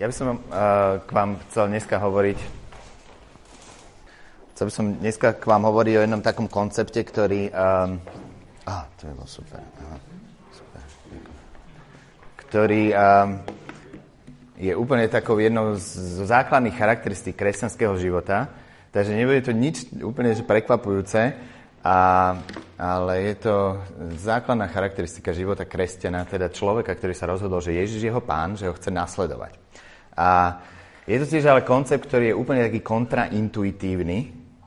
Ja by som uh, k vám chcel dneska hovoriť chcel by som dneska k vám hovoriť o jednom takom koncepte, ktorý um, á, to je super. Aha, super. Ktorý um, je úplne takou jednou z základných charakteristík kresťanského života. Takže nebude to nič úplne prekvapujúce, a, ale je to základná charakteristika života kresťana, teda človeka, ktorý sa rozhodol, že Ježiš je jeho pán, že ho chce nasledovať. A je to tiež ale koncept, ktorý je úplne taký kontraintuitívny.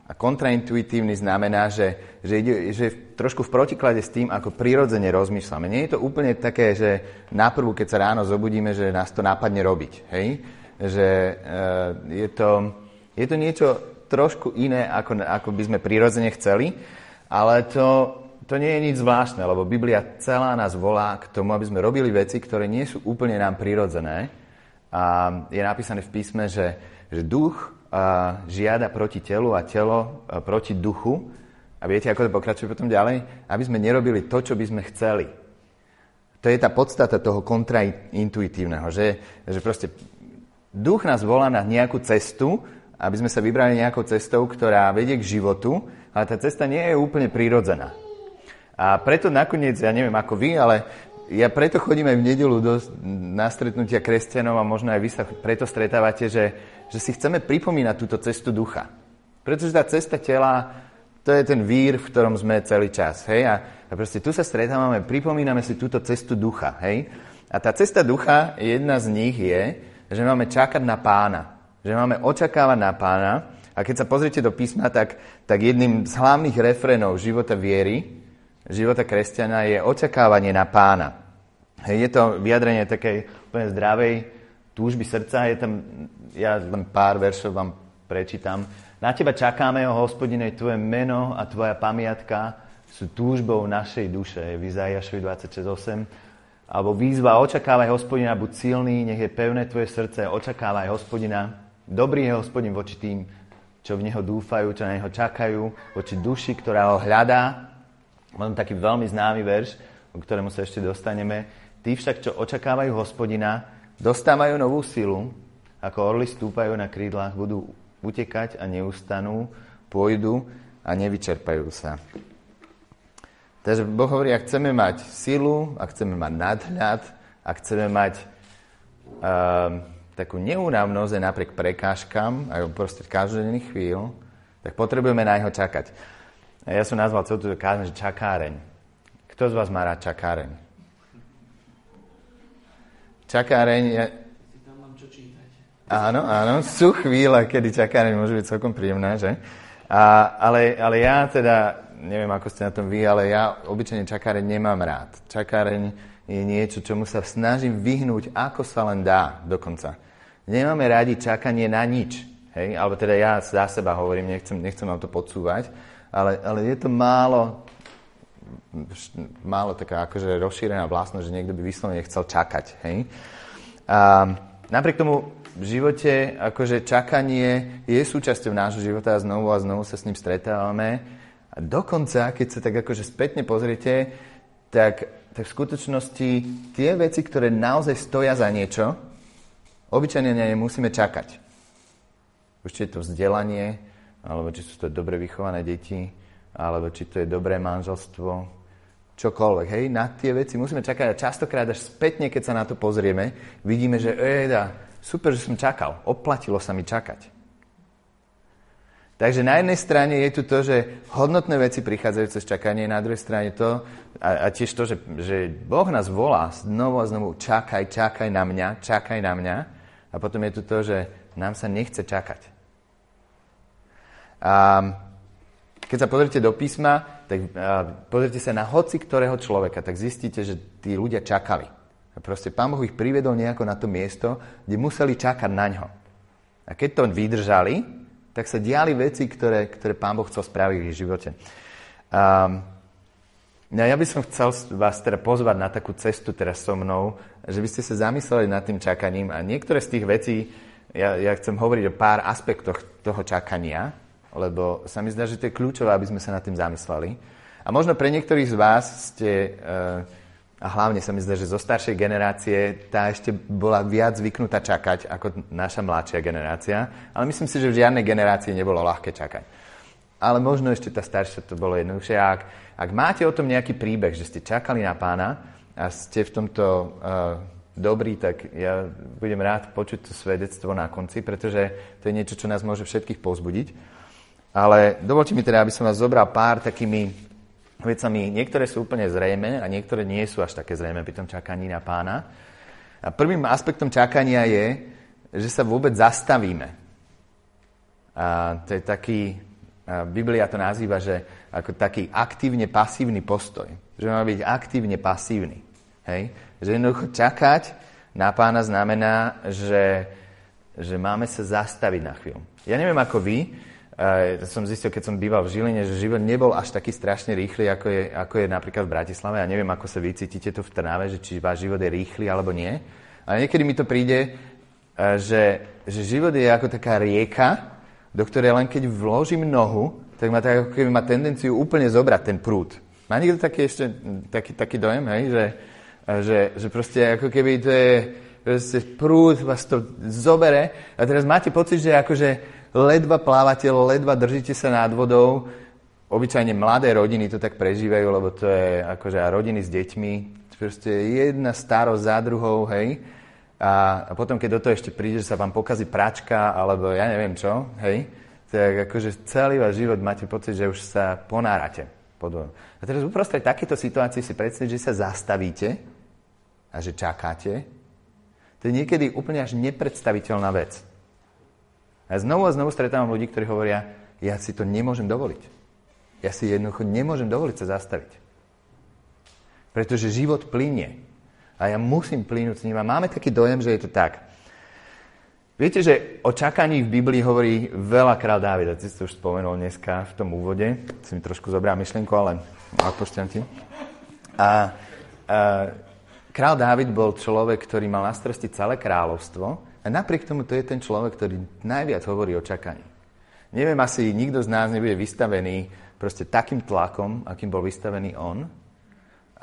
A kontraintuitívny znamená, že, že, ide, že je trošku v protiklade s tým, ako prirodzene rozmýšľame. Nie je to úplne také, že naprvu, keď sa ráno zobudíme, že nás to nápadne robiť. Hej? Že e, je, to, je to niečo trošku iné, ako, ako by sme prirodzene chceli, ale to, to nie je nič zvláštne, lebo Biblia celá nás volá k tomu, aby sme robili veci, ktoré nie sú úplne nám prirodzené, je napísané v písme, že, že duch žiada proti telu a telo proti duchu. A viete, ako to pokračuje potom ďalej? Aby sme nerobili to, čo by sme chceli. To je tá podstata toho kontraintuitívneho, že, že proste duch nás volá na nejakú cestu, aby sme sa vybrali nejakou cestou, ktorá vedie k životu, ale tá cesta nie je úplne prirodzená. A preto nakoniec, ja neviem ako vy, ale ja preto chodím aj v nedelu do, na stretnutia kresťanov a možno aj vy sa preto stretávate, že, že si chceme pripomínať túto cestu ducha. Pretože tá cesta tela, to je ten vír, v ktorom sme celý čas. Hej? A, a proste tu sa stretávame, pripomíname si túto cestu ducha. Hej? A tá cesta ducha, jedna z nich je, že máme čakať na pána. Že máme očakávať na pána. A keď sa pozrite do písma, tak, tak jedným z hlavných refrénov života viery života kresťana je očakávanie na pána. Je to vyjadrenie takej úplne zdravej túžby srdca. Je tam, ja len pár veršov vám prečítam. Na teba čakáme, o hospodine, tvoje meno a tvoja pamiatka sú túžbou našej duše. V Izaiašovi 26.8. Alebo výzva, očakávaj hospodina, buď silný, nech je pevné tvoje srdce, očakávaj hospodina. Dobrý je hospodin voči tým, čo v neho dúfajú, čo na neho čakajú, voči duši, ktorá ho hľadá. Mám taký veľmi známy verš, o ktorému sa ešte dostaneme. Tí však, čo očakávajú hospodina, dostávajú novú silu, ako orly stúpajú na krídlach, budú utekať a neustanú, pôjdu a nevyčerpajú sa. Takže Boh hovorí, ak chceme mať silu, ak chceme mať nadhľad, ak chceme mať uh, takú neúnavnosť napriek prekážkam, aj proste každodenných chvíľ, tak potrebujeme na jeho čakať. Ja som nazval celú túto kázeň, že čakáreň. Kto z vás má rád čakáreň? Čakáreň je... Áno, áno, sú chvíle, kedy čakáreň môže byť celkom príjemná, že? A, ale, ale ja teda, neviem ako ste na tom vy, ale ja obyčajne čakáreň nemám rád. Čakáreň je niečo, čomu sa snažím vyhnúť, ako sa len dá dokonca. Nemáme rádi čakanie na nič. Hej? Alebo teda ja za seba hovorím, nechcem, nechcem vám to podsúvať, ale, ale je to málo, málo taká akože rozšírená vlastnosť, že niekto by vyslovene chcel čakať. Hej? A napriek tomu v živote akože čakanie je súčasťou nášho života a znovu a znovu sa s ním stretávame. A dokonca, keď sa tak akože spätne pozriete, tak, tak v skutočnosti tie veci, ktoré naozaj stoja za niečo, obyčajne na ne musíme čakať. Už je to vzdelanie, alebo či sú to dobre vychované deti, alebo či to je dobré manželstvo, čokoľvek. Hej, na tie veci musíme čakať a častokrát až spätne, keď sa na to pozrieme, vidíme, že ejda, super, že som čakal, oplatilo sa mi čakať. Takže na jednej strane je tu to, že hodnotné veci prichádzajú cez čakanie, na druhej strane to, a, a tiež to, že, že Boh nás volá znovu a znovu, čakaj, čakaj na mňa, čakaj na mňa. A potom je tu to, že nám sa nechce čakať. A keď sa pozrite do písma, tak pozrite sa na hoci ktorého človeka, tak zistíte, že tí ľudia čakali. A proste Pán Boh ich privedol nejako na to miesto, kde museli čakať na ňo. A keď to vydržali, tak sa diali veci, ktoré, ktoré Pán Boh chcel spraviť v ich živote. Um, no ja by som chcel vás teda pozvať na takú cestu teraz so mnou, že by ste sa zamysleli nad tým čakaním a niektoré z tých vecí, ja, ja chcem hovoriť o pár aspektoch toho čakania, lebo sa mi zdá, že to je kľúčové, aby sme sa nad tým zamysleli. A možno pre niektorých z vás ste uh, a hlavne sa mi zdá, že zo staršej generácie tá ešte bola viac zvyknutá čakať ako naša mladšia generácia. Ale myslím si, že v žiadnej generácii nebolo ľahké čakať. Ale možno ešte tá staršia to bolo jednoduchšie. Ak, ak máte o tom nejaký príbeh, že ste čakali na pána a ste v tomto uh, dobrí, tak ja budem rád počuť to svedectvo na konci, pretože to je niečo, čo nás môže všetkých pozbudiť. Ale dovolte mi teda, aby som vás zobral pár takými vecami. Niektoré sú úplne zrejme a niektoré nie sú až také zrejme pri tom čakaní na pána. A prvým aspektom čakania je, že sa vôbec zastavíme. A to je taký, Biblia to nazýva, že ako taký aktívne pasívny postoj. Že má byť aktívne pasívny. Hej? Že jednoducho čakať na pána znamená, že, že máme sa zastaviť na chvíľu. Ja neviem ako vy, Uh, som zistil, keď som býval v Žiline, že život nebol až taký strašne rýchly, ako je, ako je napríklad v Bratislave. Ja neviem, ako sa vy cítite tu v Trnave, že či váš život je rýchly alebo nie. Ale niekedy mi to príde, uh, že, že život je ako taká rieka, do ktorej len keď vložím nohu, tak má tak, ako keby má tendenciu úplne zobrať ten prúd. Má niekto taký ešte taký, taký dojem, hej? Že, že, že proste ako keby to je proste prúd, vás to zobere a teraz máte pocit, že akože ledva plávate, ledva držíte sa nad vodou. Obyčajne mladé rodiny to tak prežívajú, lebo to je akože a rodiny s deťmi. Proste jedna starosť za druhou, hej. A, a potom, keď do toho ešte príde, že sa vám pokazí pračka, alebo ja neviem čo, hej, tak akože celý váš život máte pocit, že už sa ponárate pod. A teraz uprostred takéto situácie si predstaviť, že sa zastavíte a že čakáte, to je niekedy úplne až nepredstaviteľná vec. A znovu a znovu stretávam ľudí, ktorí hovoria, ja si to nemôžem dovoliť. Ja si jednoducho nemôžem dovoliť sa zastaviť. Pretože život plinie. A ja musím plínuť s ním. A máme taký dojem, že je to tak. Viete, že o čakaní v Biblii hovorí veľa král Dávid. A si to už spomenul dneska v tom úvode. Si mi trošku zobral myšlienku, ale odpočťam ti. A, a král Dávid bol človek, ktorý mal na starosti celé kráľovstvo a napriek tomu to je ten človek, ktorý najviac hovorí o čakaní. Neviem, asi nikto z nás nebude vystavený proste takým tlakom, akým bol vystavený on,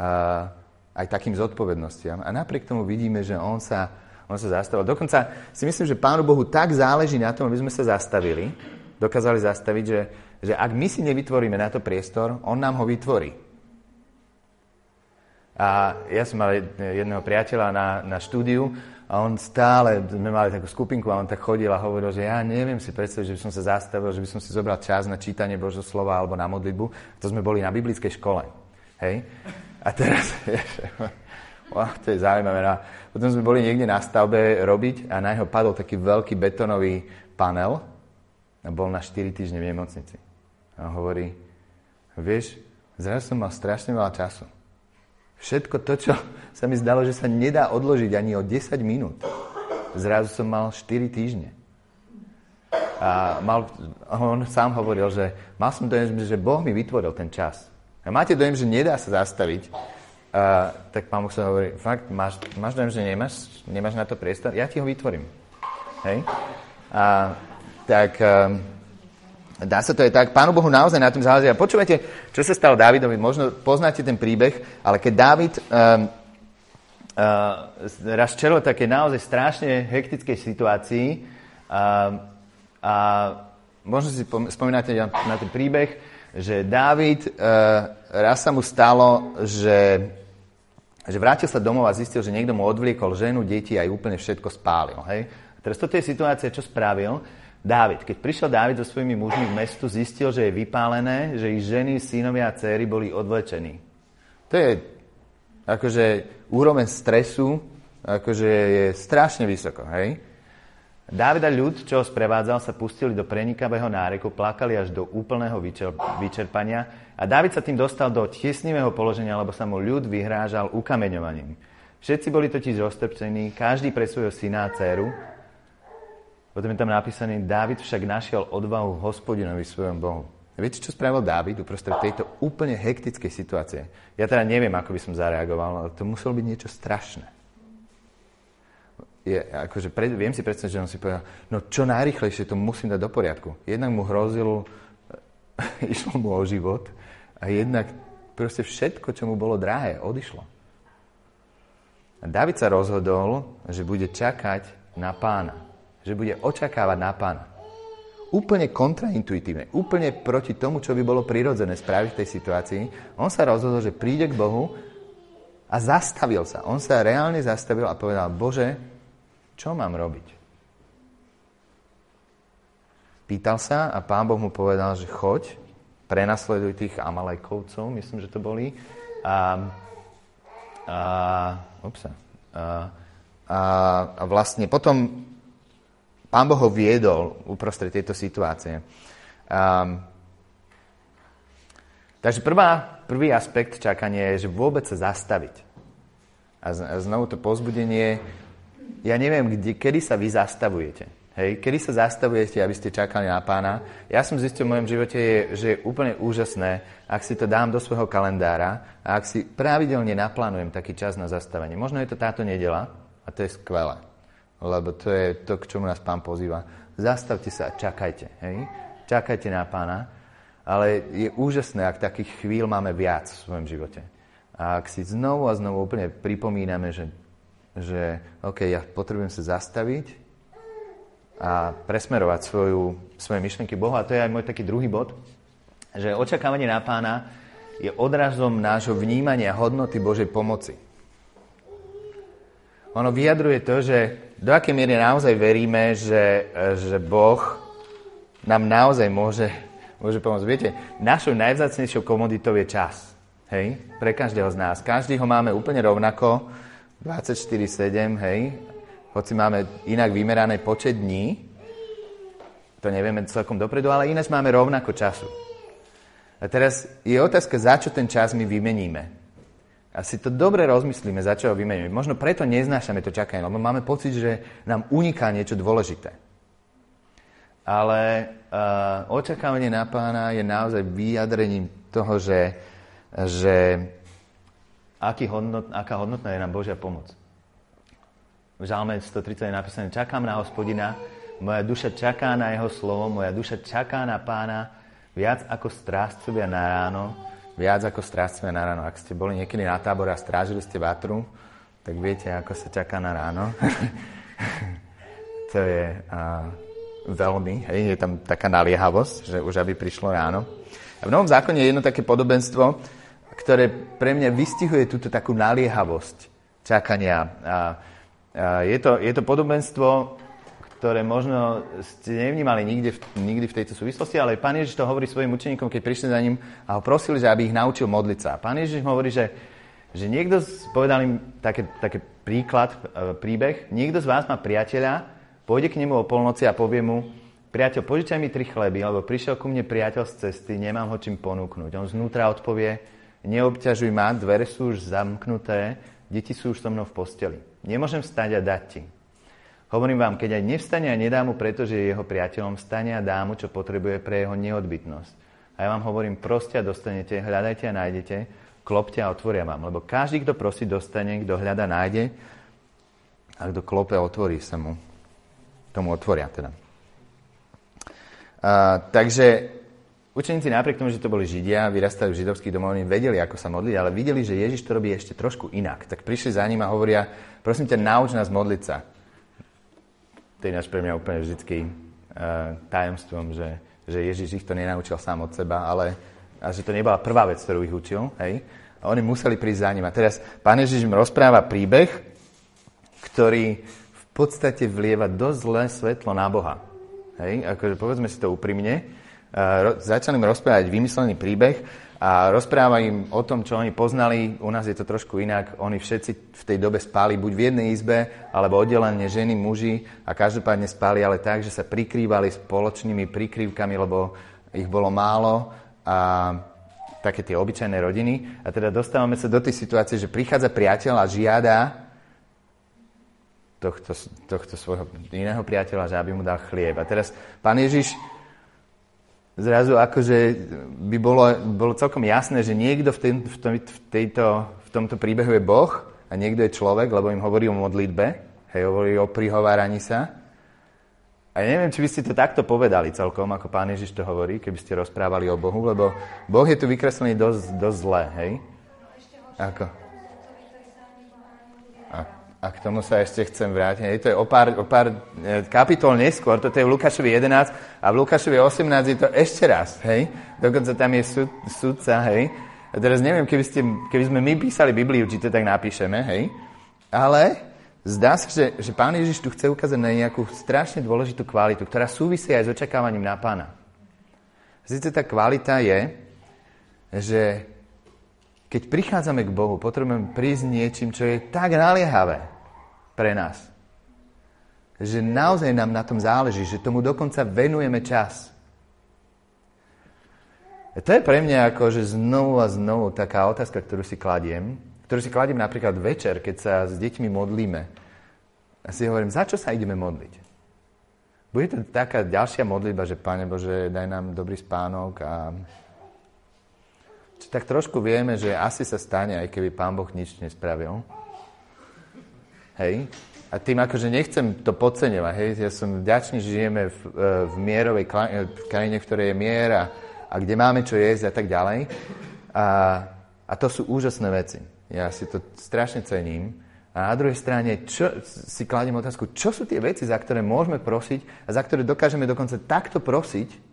a aj takým zodpovednostiam. A napriek tomu vidíme, že on sa, on sa zastavil. Dokonca si myslím, že Pánu Bohu tak záleží na tom, aby sme sa zastavili, dokázali zastaviť, že, že ak my si nevytvoríme na to priestor, on nám ho vytvorí. A ja som mal jedného priateľa na, na štúdiu a on stále, sme mali takú skupinku a on tak chodil a hovoril, že ja neviem si predstaviť, že by som sa zastavil, že by som si zobral čas na čítanie Božho slova alebo na modlitbu. To sme boli na biblickej škole. Hej? A teraz, wow, to je zaujímavé. A potom sme boli niekde na stavbe robiť a na jeho padol taký veľký betonový panel a bol na 4 týždne v nemocnici. A on hovorí, vieš, zrazu som mal strašne veľa času. Všetko to, čo sa mi zdalo, že sa nedá odložiť ani o 10 minút. Zrazu som mal 4 týždne. A mal, on sám hovoril, že mal som dojem, že Boh mi vytvoril ten čas. A máte dojem, že nedá sa zastaviť, a, tak pán Boh sa hovorí, fakt, máš, máš dojem, že nemáš, nemáš na to priestor? Ja ti ho vytvorím. Hej? A, tak... Um, Dá sa to aj tak. Pánu Bohu naozaj na tom záleží. A počúvajte, čo sa stalo Dávidovi. Možno poznáte ten príbeh, ale keď Dávid um, uh, raz čelil také naozaj strašne hektickej situácii uh, a možno si spomínate na, ten príbeh, že Dávid, uh, raz sa mu stalo, že, že vrátil sa domov a zistil, že niekto mu odvliekol ženu, deti aj úplne všetko spálil. Hej? A teraz toto je situácia, čo spravil Dávid. Keď prišiel Dávid so svojimi mužmi v mestu, zistil, že je vypálené, že ich ženy, synovia a céry boli odvlečení. To je akože úroveň stresu akože je strašne vysoko, hej? Dávid a ľud, čo ho sprevádzal, sa pustili do prenikavého náreku, plakali až do úplného vyčerpania a Dávid sa tým dostal do tiesnivého položenia, lebo sa mu ľud vyhrážal ukameňovaním. Všetci boli totiž roztrpčení, každý pre svojho syna a dceru, potom je tam napísaný, Dávid však našiel odvahu hospodinovi svojom Bohu. Viete, čo spravil Dávid uprostred tejto úplne hektickej situácie? Ja teda neviem, ako by som zareagoval, ale to muselo byť niečo strašné. Je, akože pred, viem si predstaviť, že on si povedal, no čo najrychlejšie to musím dať do poriadku. Jednak mu hrozil, išlo mu o život a jednak proste všetko, čo mu bolo drahé, odišlo. A David sa rozhodol, že bude čakať na pána. Že bude očakávať na pána. Úplne kontraintuitívne, úplne proti tomu, čo by bolo prirodzené spraviť v tej situácii. On sa rozhodol, že príde k Bohu a zastavil sa. On sa reálne zastavil a povedal, Bože, čo mám robiť? Pýtal sa a pán Boh mu povedal, že choď, prenasleduj tých Amalajkovcov, myslím, že to boli. A, a, upsa, a, a, a vlastne potom pán Boh ho viedol uprostred tejto situácie. A, takže prvá, prvý aspekt čakania je, že vôbec sa zastaviť. A, z, a znovu to pozbudenie, ja neviem, kde, kedy sa vy zastavujete. Hej, kedy sa zastavujete, aby ste čakali na pána? Ja som zistil v mojom živote, je, že je úplne úžasné, ak si to dám do svojho kalendára a ak si pravidelne naplánujem taký čas na zastavenie. Možno je to táto nedela a to je skvelé, lebo to je to, k čomu nás pán pozýva. Zastavte sa a čakajte. Hej? Čakajte na pána, ale je úžasné, ak takých chvíľ máme viac v svojom živote. A ak si znovu a znovu úplne pripomíname, že, že OK, ja potrebujem sa zastaviť, a presmerovať svoju, svoje myšlienky Bohu. A to je aj môj taký druhý bod, že očakávanie na pána je odrazom nášho vnímania hodnoty Božej pomoci. Ono vyjadruje to, že do akej miery naozaj veríme, že, že Boh nám naozaj môže, môže pomôcť. Viete, našou najvzácnejšou komoditou je čas. Hej? Pre každého z nás. Každý ho máme úplne rovnako, 24-7, hej? hoci máme inak vymerané počet dní, to nevieme celkom dopredu, ale ináč máme rovnako času. A teraz je otázka, za čo ten čas my vymeníme. A si to dobre rozmyslíme, za čo ho vymeníme. Možno preto neznášame to čakanie, lebo máme pocit, že nám uniká niečo dôležité. Ale uh, očakávanie na pána je naozaj vyjadrením toho, že, že aký hodnot, aká hodnotná je nám Božia pomoc. V Žalme 130 je napísané, čakám na hospodina, moja duša čaká na jeho slovo, moja duša čaká na pána viac ako strážcovia na ráno, viac ako strážcovia na ráno. Ak ste boli niekedy na tábore a strážili ste vatru, tak viete, ako sa čaká na ráno. to je uh, veľmi, hej, je tam taká naliehavosť, že už aby prišlo ráno. A v Novom zákone je jedno také podobenstvo, ktoré pre mňa vystihuje túto takú naliehavosť čakania. A je to, je to podobenstvo, ktoré možno ste nevnímali nikde, nikdy v tejto súvislosti, ale pán Ježiš to hovorí svojim učeníkom, keď prišli za ním a ho prosili, že aby ich naučil modliť sa. Pán Ježiš hovorí, že, že niekto, povedal im také, také príklad, e, príbeh, niekto z vás má priateľa, pôjde k nemu o polnoci a povie mu, priateľ, požičaj mi tri chleby, lebo prišiel ku mne priateľ z cesty, nemám ho čím ponúknuť. On znútra odpovie, neobťažuj ma, dvere sú už zamknuté, deti sú už so mnou v posteli. Nemôžem vstať a dať ti. Hovorím vám, keď aj nevstane a nedá mu, pretože je jeho priateľom, stane a dá mu, čo potrebuje pre jeho neodbytnosť. A ja vám hovorím, proste a dostanete, hľadajte a nájdete, klopte a otvoria vám. Lebo každý, kto prosí, dostane, kto hľada, nájde a kto klope, otvorí sa mu. Tomu otvoria teda. A, takže Učeníci napriek tomu, že to boli Židia, vyrastali v židovských domoch, vedeli, ako sa modliť, ale videli, že Ježiš to robí ešte trošku inak. Tak prišli za ním a hovoria, prosím ťa, nauč nás modliť sa. To je pre mňa úplne vždycky uh, tajomstvom, že, že Ježiš ich to nenaučil sám od seba, ale a že to nebola prvá vec, ktorú ich učil. Hej? A oni museli prísť za ním. A teraz pán Ježiš im rozpráva príbeh, ktorý v podstate vlieva dosť zlé svetlo na Boha. Hej? Akože povedzme si to úprimne začali im rozprávať vymyslený príbeh a rozpráva im o tom, čo oni poznali. U nás je to trošku inak. Oni všetci v tej dobe spali buď v jednej izbe, alebo oddelenie ženy, muži a každopádne spali ale tak, že sa prikrývali spoločnými prikrývkami, lebo ich bolo málo a také tie obyčajné rodiny. A teda dostávame sa do tej situácie, že prichádza priateľ a žiada tohto, tohto svojho iného priateľa, že aby mu dal chlieb. A teraz pán Ježiš zrazu akože by bolo, bolo celkom jasné, že niekto v, tým, v, tom, v, tejto, v tomto príbehu je Boh a niekto je človek, lebo im hovorí o modlitbe, hej, hovorí o prihováraní sa. A ja neviem, či by ste to takto povedali celkom, ako pán Ježiš to hovorí, keby ste rozprávali o Bohu, lebo Boh je tu vykreslený dosť, dosť zle, hej? Ako? A. k tomu sa ešte chcem vrátiť. Hej, to je o pár, o pár e, kapitol neskôr, toto je v Lukášovi 11 a v Lukášovi 18 je to ešte raz, hej. Dokonca tam je súd, súdca, hej. A teraz neviem, keby, ste, keby sme my písali Bibliu, či to tak napíšeme, hej. Ale zdá sa, že, že Pán Ježiš tu chce ukázať na nejakú strašne dôležitú kvalitu, ktorá súvisí aj s očakávaním na Pána. Zice tá kvalita je, že keď prichádzame k Bohu, potrebujeme prísť niečím, čo je tak naliehavé pre nás. Že naozaj nám na tom záleží, že tomu dokonca venujeme čas. A to je pre mňa ako, že znovu a znovu taká otázka, ktorú si kladiem, ktorú si kladiem napríklad večer, keď sa s deťmi modlíme. A si hovorím, za čo sa ideme modliť? Bude to taká ďalšia modlitba, že Pane Bože, daj nám dobrý spánok a tak trošku vieme, že asi sa stane, aj keby Pán Boh nič nespravil. Hej? A tým akože nechcem to podceňovať, hej? Ja som vďačný, že žijeme v, e, v mierovej krajine, v ktorej je mier a, a kde máme čo jesť a tak ďalej. A, a to sú úžasné veci. Ja si to strašne cením. A na druhej strane čo, si kladiem otázku, čo sú tie veci, za ktoré môžeme prosiť a za ktoré dokážeme dokonca takto prosiť,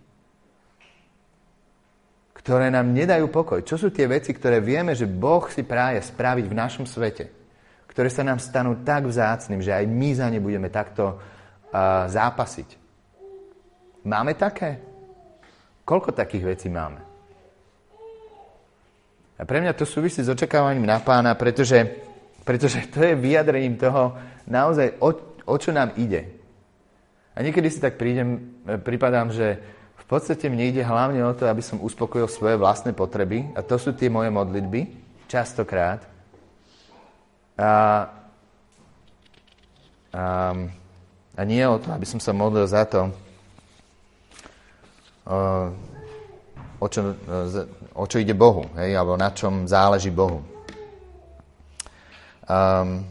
ktoré nám nedajú pokoj. Čo sú tie veci, ktoré vieme, že Boh si práje spraviť v našom svete? Ktoré sa nám stanú tak vzácným, že aj my za ne budeme takto uh, zápasiť. Máme také? Koľko takých vecí máme? A pre mňa to súvisí s očakávaním na pána, pretože, pretože to je vyjadrením toho naozaj, o, o čo nám ide. A niekedy si tak prídem, pripadám, že v podstate mne ide hlavne o to, aby som uspokojil svoje vlastné potreby a to sú tie moje modlitby, častokrát. A, a, a nie o to, aby som sa modlil za to, o, o, čo, o čo ide Bohu, hej, alebo na čom záleží Bohu. Um,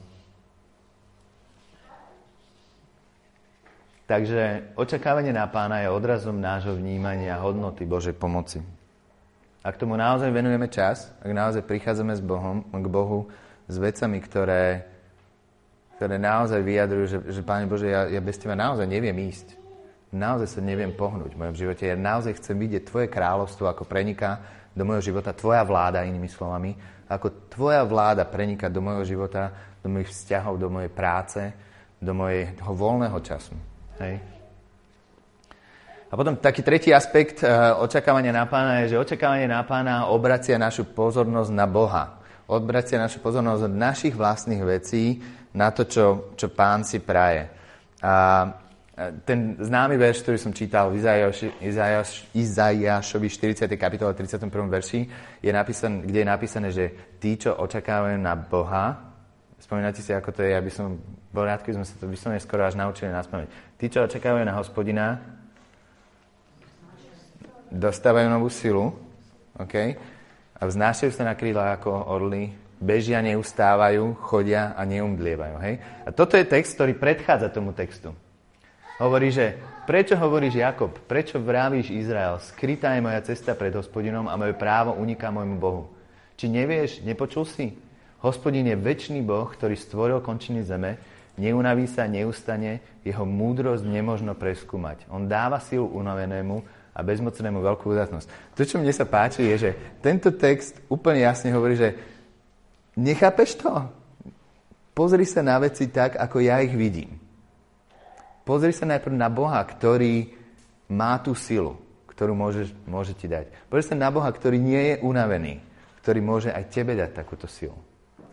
Takže očakávanie na pána je odrazom nášho vnímania hodnoty Božej pomoci. Ak tomu naozaj venujeme čas, ak naozaj prichádzame s Bohom, k Bohu s vecami, ktoré, ktoré naozaj vyjadrujú, že, že Pane Bože, ja, ja bez Teba naozaj neviem ísť. Naozaj sa neviem pohnúť v mojom živote. Ja naozaj chcem vidieť Tvoje kráľovstvo, ako preniká do môjho života Tvoja vláda, inými slovami. Ako Tvoja vláda preniká do môjho života, do mojich vzťahov, do mojej práce, do mojho voľného času. Hej. A potom taký tretí aspekt uh, očakávania na pána je, že očakávanie na pána obracia našu pozornosť na Boha. Obracia našu pozornosť od našich vlastných vecí na to, čo, čo pán si praje. A ten známy verš, ktorý som čítal v Izaiášovi 40. kapitole 31. verši, je napísan, kde je napísané, že tí, čo očakávajú na Boha, spomínate si, ako to je, aby som bol rád, keby sme sa to vyslovene skoro až naučili na spameť. Tí, čo očakávajú na hospodina, dostávajú novú silu, okay? a vznášajú sa na krídla ako orly, bežia, neustávajú, chodia a neumdlievajú. Hej? A toto je text, ktorý predchádza tomu textu. Hovorí, že prečo hovoríš Jakob, prečo vravíš Izrael, skrytá je moja cesta pred hospodinom a moje právo uniká môjmu Bohu. Či nevieš, nepočul si? Hospodin je väčší Boh, ktorý stvoril končiny zeme, Neunaví sa, neustane, jeho múdrosť nemožno preskúmať. On dáva silu unavenému a bezmocnému veľkú udatnosť. To, čo mne sa páči, je, že tento text úplne jasne hovorí, že nechápeš to? Pozri sa na veci tak, ako ja ich vidím. Pozri sa najprv na Boha, ktorý má tú silu, ktorú môže, môže ti dať. Pozri sa na Boha, ktorý nie je unavený, ktorý môže aj tebe dať takúto silu.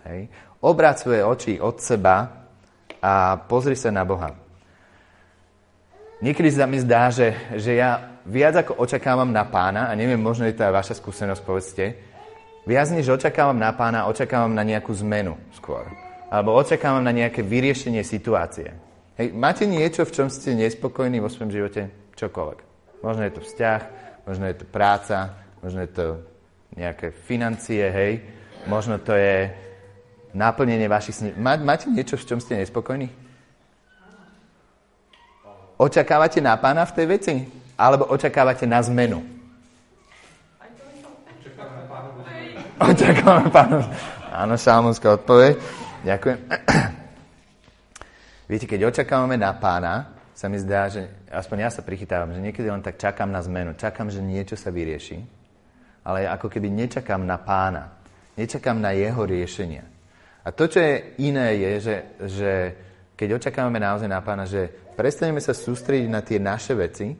Hej? Obráť svoje oči od seba a pozri sa na Boha. Niekedy sa mi zdá, že, že ja viac ako očakávam na pána, a neviem, možno je to aj vaša skúsenosť, povedzte, viac než očakávam na pána, očakávam na nejakú zmenu skôr. Alebo očakávam na nejaké vyriešenie situácie. Hej, máte niečo, v čom ste nespokojní vo svojom živote? Čokoľvek. Možno je to vzťah, možno je to práca, možno je to nejaké financie, hej. Možno to je naplnenie vašich sní. Má, máte niečo, v čom ste nespokojní? Očakávate na pána v tej veci? Alebo očakávate na zmenu? Očakávame pána. Áno, šalmonská odpoveď. Ďakujem. Viete, keď očakávame na pána, sa mi zdá, že aspoň ja sa prichytávam, že niekedy len tak čakám na zmenu, čakám, že niečo sa vyrieši, ale ako keby nečakám na pána, nečakám na jeho riešenia. A to, čo je iné, je, že, že keď očakávame naozaj na pána, že prestaneme sa sústrediť na tie naše veci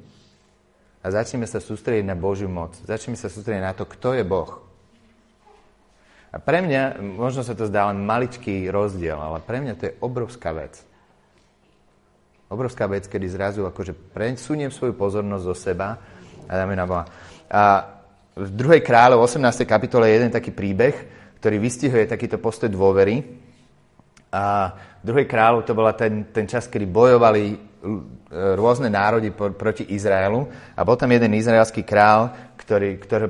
a začneme sa sústrediť na Božiu moc. Začneme sa sústrediť na to, kto je Boh. A pre mňa, možno sa to zdá len maličký rozdiel, ale pre mňa to je obrovská vec. Obrovská vec, kedy zrazu akože presuniem svoju pozornosť zo seba a dáme na Boha. A v 2. kráľov 18. kapitole je jeden taký príbeh, ktorý vystihuje takýto postoj dôvery. A 2. kráľov to bola ten, ten čas, kedy bojovali e, rôzne národy proti Izraelu a bol tam jeden izraelský král, ktorý, ktorý,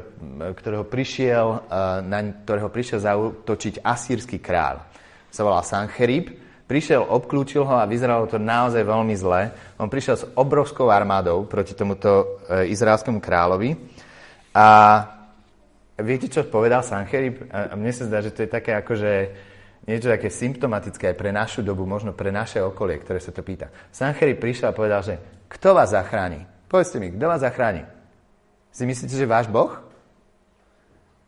ktorého, prišiel, e, na ktorého prišiel zautočiť asýrsky král. Sa volal Sancherib prišiel, obklúčil ho a vyzeralo to naozaj veľmi zle. On prišiel s obrovskou armádou proti tomuto e, izraelskému kráľovi a viete, čo povedal Sancherib? A mne sa zdá, že to je také akože niečo také symptomatické aj pre našu dobu, možno pre naše okolie, ktoré sa to pýta. Sancherib prišiel a povedal, že kto vás zachráni? Povedzte mi, kto vás zachráni? Si myslíte, že váš Boh?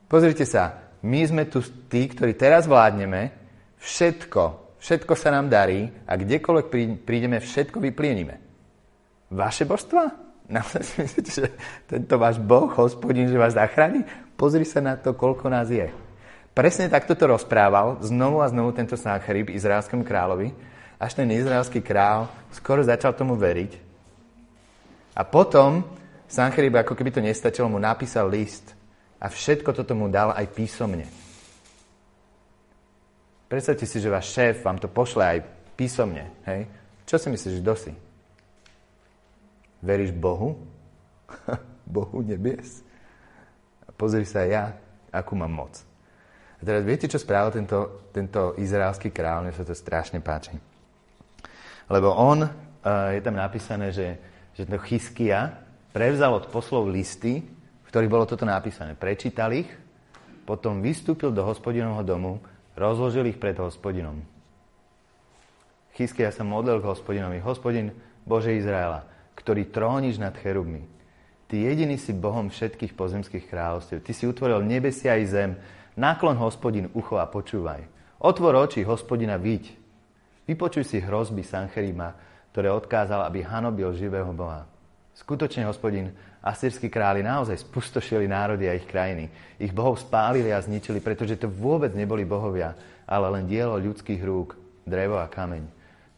Pozrite sa, my sme tu tí, ktorí teraz vládneme, všetko všetko sa nám darí a kdekoľvek prídeme, všetko vyplienime. Vaše božstva? Naozaj si myslíte, že tento váš Boh, hospodin, že vás zachráni? Pozri sa na to, koľko nás je. Presne takto to rozprával znovu a znovu tento Sancherib izraelskému kráľovi, až ten izraelský král skoro začal tomu veriť. A potom Sancherib, ako keby to nestačilo, mu napísal list a všetko toto mu dal aj písomne. Predstavte si, že váš šéf vám to pošle aj písomne. Hej? Čo si myslíš, kto si? Veríš Bohu? Bohu nebies? Pozri sa ja, akú mám moc. A teraz viete, čo spravil tento, tento izraelský kráľ? Mne sa to strašne páči. Lebo on, uh, je tam napísané, že, že to Chyskia prevzal od poslov listy, v ktorých bolo toto napísané. Prečítal ich, potom vystúpil do hospodinovho domu Rozložil ich pred hospodinom. Chyskia sa modlil k hospodinovi. Hospodin, Bože Izraela, ktorý tróniš nad cherubmi. Ty jediný si Bohom všetkých pozemských kráľovstiev. Ty si utvoril nebesia i zem. Náklon hospodin, ucho a počúvaj. Otvor oči, hospodina, viď. Vypočuj si hrozby Sancherima, ktoré odkázal, aby hanobil živého Boha. Skutočne, hospodin, asýrsky králi naozaj spustošili národy a ich krajiny. Ich bohov spálili a zničili, pretože to vôbec neboli bohovia, ale len dielo ľudských rúk, drevo a kameň.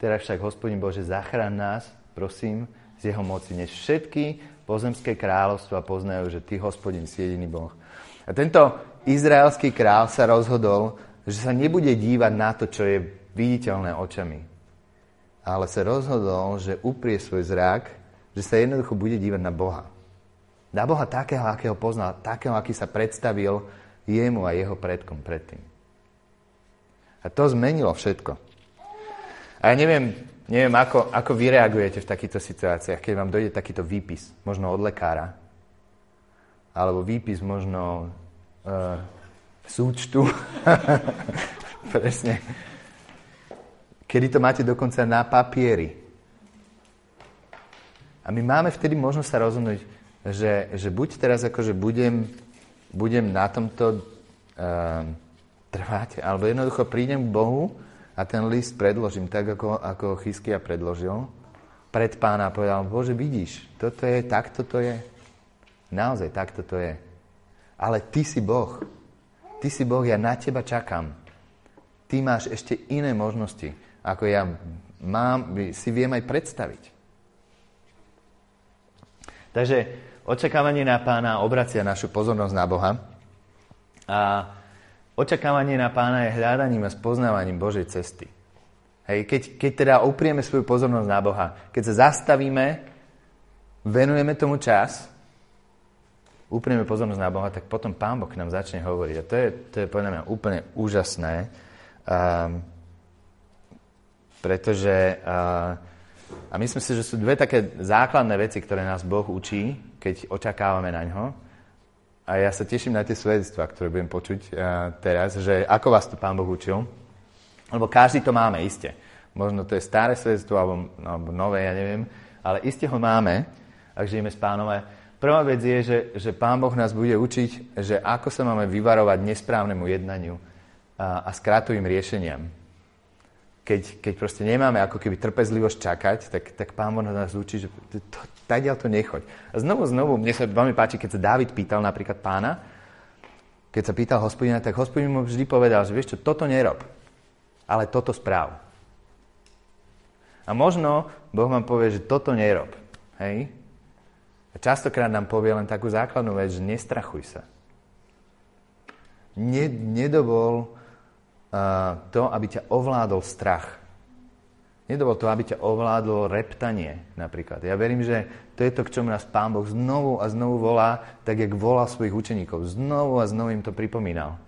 Teraz však, hospodin Bože, zachrán nás, prosím, z jeho moci, než všetky pozemské kráľovstva poznajú, že Ty, hospodin, si jediný Boh. A tento izraelský král sa rozhodol, že sa nebude dívať na to, čo je viditeľné očami, ale sa rozhodol, že uprie svoj zrak že sa jednoducho bude dívať na Boha. Na Boha takého, akého poznal, takého, aký sa predstavil jemu a jeho predkom predtým. A to zmenilo všetko. A ja neviem, neviem ako, ako vy reagujete v takýchto situáciách, keď vám dojde takýto výpis, možno od lekára, alebo výpis možno uh, súčtu. Presne. Kedy to máte dokonca na papieri. A my máme vtedy možnosť sa rozhodnúť, že, že buď teraz akože budem, budem na tomto uh, trvať, alebo jednoducho prídem k Bohu a ten list predložím tak, ako, ako Chyskia predložil pred pána povedal, Bože, vidíš, toto je, takto to je. Naozaj, takto to je. Ale ty si Boh. Ty si Boh, ja na teba čakám. Ty máš ešte iné možnosti, ako ja mám, si viem aj predstaviť. Takže očakávanie na pána obracia našu pozornosť na Boha. A očakávanie na pána je hľadaním a spoznávaním Božej cesty. Hej, keď, keď teda uprieme svoju pozornosť na Boha, keď sa zastavíme, venujeme tomu čas, uprieme pozornosť na Boha, tak potom Pán Boh nám začne hovoriť. A to je, to je podľa mňa úplne úžasné, um, pretože uh, a myslím si, že sú dve také základné veci, ktoré nás Boh učí, keď očakávame na ňo. A ja sa teším na tie svedectvá, ktoré budem počuť uh, teraz, že ako vás to Pán Boh učil. Lebo každý to máme, iste. možno to je staré svedectvo, alebo, alebo nové, ja neviem, ale iste ho máme, ak žijeme s pánom. Prvá vec je, že, že pán Boh nás bude učiť, že ako sa máme vyvarovať nesprávnemu jednaniu a, a skrátovým riešeniam. Keď, keď proste nemáme ako keby trpezlivosť čakať, tak, tak pán Boh nás učí, že to, to, to nechoď. A znovu, znovu, mne sa veľmi páči, keď sa Dávid pýtal napríklad pána, keď sa pýtal hospodina, tak hospodin mu vždy povedal, že vieš čo, toto nerob, ale toto správ. A možno Boh vám povie, že toto nerob. Hej? A častokrát nám povie len takú základnú vec, že nestrachuj sa. Ne, nedovol to, aby ťa ovládol strach. Nedovol to, aby ťa ovládlo reptanie napríklad. Ja verím, že to je to, k čomu nás Pán Boh znovu a znovu volá, tak jak volá svojich učeníkov. Znovu a znovu im to pripomínal.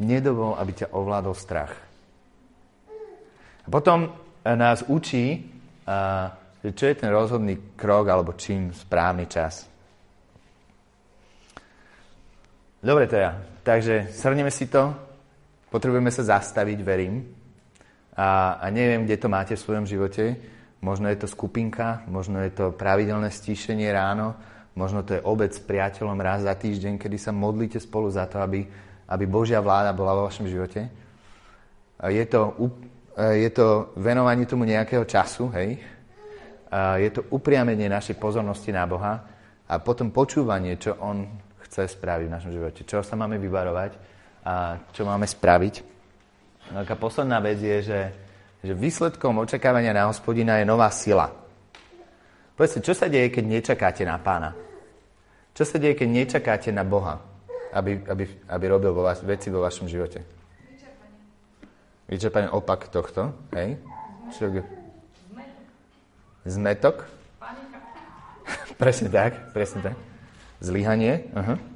Nedovol, aby ťa ovládol strach. A potom nás učí, že čo je ten rozhodný krok alebo čím správny čas. Dobre teda, takže srneme si to, potrebujeme sa zastaviť, verím. A, a neviem, kde to máte v svojom živote. Možno je to skupinka, možno je to pravidelné stíšenie ráno, možno to je obec s priateľom raz za týždeň, kedy sa modlíte spolu za to, aby, aby Božia vláda bola vo vašom živote. Je to, je to venovanie tomu nejakého času, hej? je to upriamenie našej pozornosti na Boha a potom počúvanie, čo On chce spraviť v našom živote. Čo sa máme vyvarovať a čo máme spraviť. No a posledná vec je, že, že výsledkom očakávania na hospodina je nová sila. Povedzte, čo sa deje, keď nečakáte na pána? Čo sa deje, keď nečakáte na Boha, aby, aby, aby robil vo vás, veci vo vašom živote? Vyčerpanie. Vyčerpanie opak tohto, hej? Čo, Zmetok. Panika. presne tak, presne tak. Zlyhanie. Aha.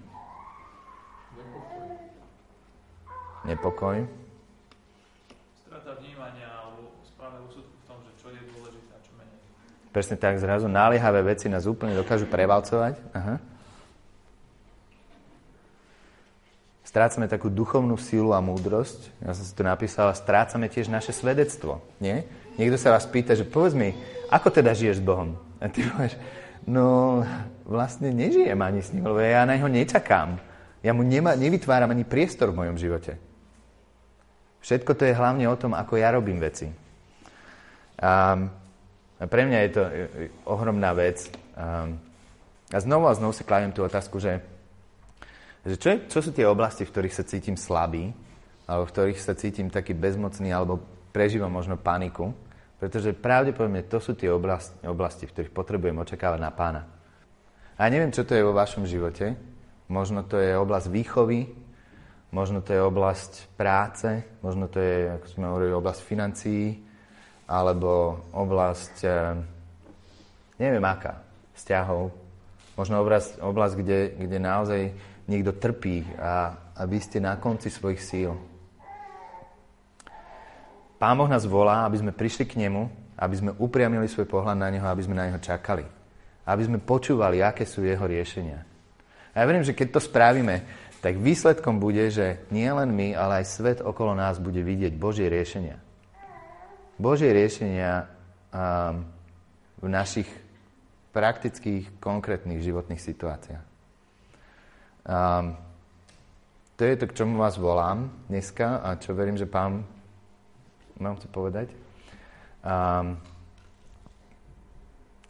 Nepokoj. Strata vnímania alebo správne úsudku v tom, že čo je dôležité a čo menej. Presne tak, zrazu náliehavé veci nás úplne dokážu prevalcovať. Aha. Strácame takú duchovnú sílu a múdrosť. Ja som si tu napísal, strácame tiež naše svedectvo. Nie? Niekto sa vás pýta, že povedz mi, ako teda žiješ s Bohom? A ty povieš, no vlastne nežijem ani s ním, lebo ja na neho nečakám. Ja mu nema, nevytváram ani priestor v mojom živote. Všetko to je hlavne o tom, ako ja robím veci. A, pre mňa je to e, e, ohromná vec. A, znovu a znovu si kladiem tú otázku, že, že čo, je, čo sú tie oblasti, v ktorých sa cítim slabý, alebo v ktorých sa cítim taký bezmocný, alebo prežívam možno paniku. Pretože pravdepodobne to sú tie oblasti, oblasti, v ktorých potrebujem očakávať na pána. A ja neviem, čo to je vo vašom živote. Možno to je oblasť výchovy, možno to je oblasť práce, možno to je, ako sme hovorili, oblasť financií, alebo oblasť, eh, neviem aká, vzťahov. Možno oblasť, oblasť kde, kde naozaj niekto trpí a, a vy ste na konci svojich síl. Pán Boh nás volá, aby sme prišli k Nemu, aby sme upriamili svoj pohľad na Neho, aby sme na Neho čakali. Aby sme počúvali, aké sú Jeho riešenia. A ja verím, že keď to spravíme, tak výsledkom bude, že nie len my, ale aj svet okolo nás bude vidieť Božie riešenia. Božie riešenia um, v našich praktických, konkrétnych životných situáciách. Um, to je to, k čomu vás volám dneska a čo verím, že Pán mám chce povedať. Um,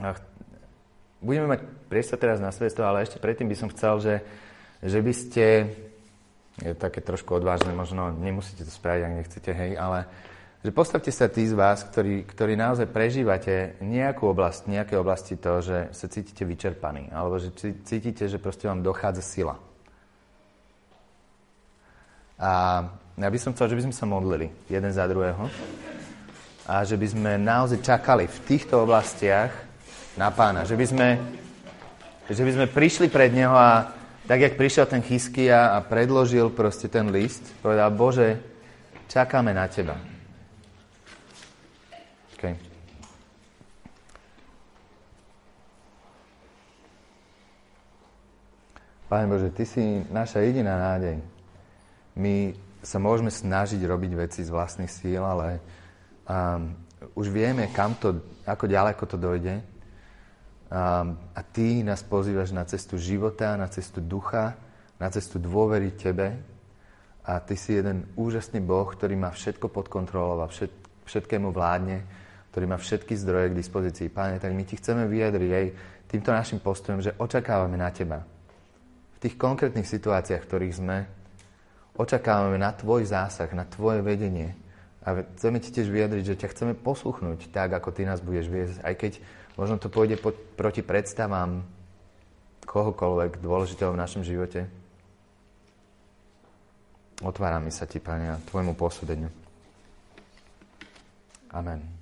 a ch- budeme mať priestor teraz na svedstvo, ale ešte predtým by som chcel, že, že by ste, je také trošku odvážne, možno nemusíte to spraviť, ak nechcete, hej, ale že postavte sa tí z vás, ktorí, ktorí naozaj prežívate nejakú oblasť, nejaké oblasti to, že sa cítite vyčerpaní, alebo že cítite, že proste vám dochádza sila. A ja by som chcel, že by sme sa modlili jeden za druhého a že by sme naozaj čakali v týchto oblastiach na pána. Že by sme, že by sme prišli pred neho a tak, jak prišiel ten chysky a, a predložil proste ten list, povedal, Bože, čakáme na teba. Okay. Pane Bože, Ty si naša jediná nádej. My sa môžeme snažiť robiť veci z vlastných síl, ale, Um, už vieme, kam to, ako ďaleko to dojde. A ty nás pozývaš na cestu života, na cestu ducha, na cestu dôvery tebe. A ty si jeden úžasný Boh, ktorý má všetko pod kontrolou a všet, všetkému vládne, ktorý má všetky zdroje k dispozícii. Páne, tak my ti chceme vyjadriť aj týmto našim postojom, že očakávame na teba. V tých konkrétnych situáciách, v ktorých sme, očakávame na tvoj zásah, na tvoje vedenie, a chceme ti tiež vyjadriť, že ťa chceme posluchnúť tak, ako ty nás budeš viesť, aj keď možno to pôjde po, proti predstavám kohokoľvek dôležitého v našom živote. Otvárame sa ti, Pane, a tvojmu posúdeniu. Amen.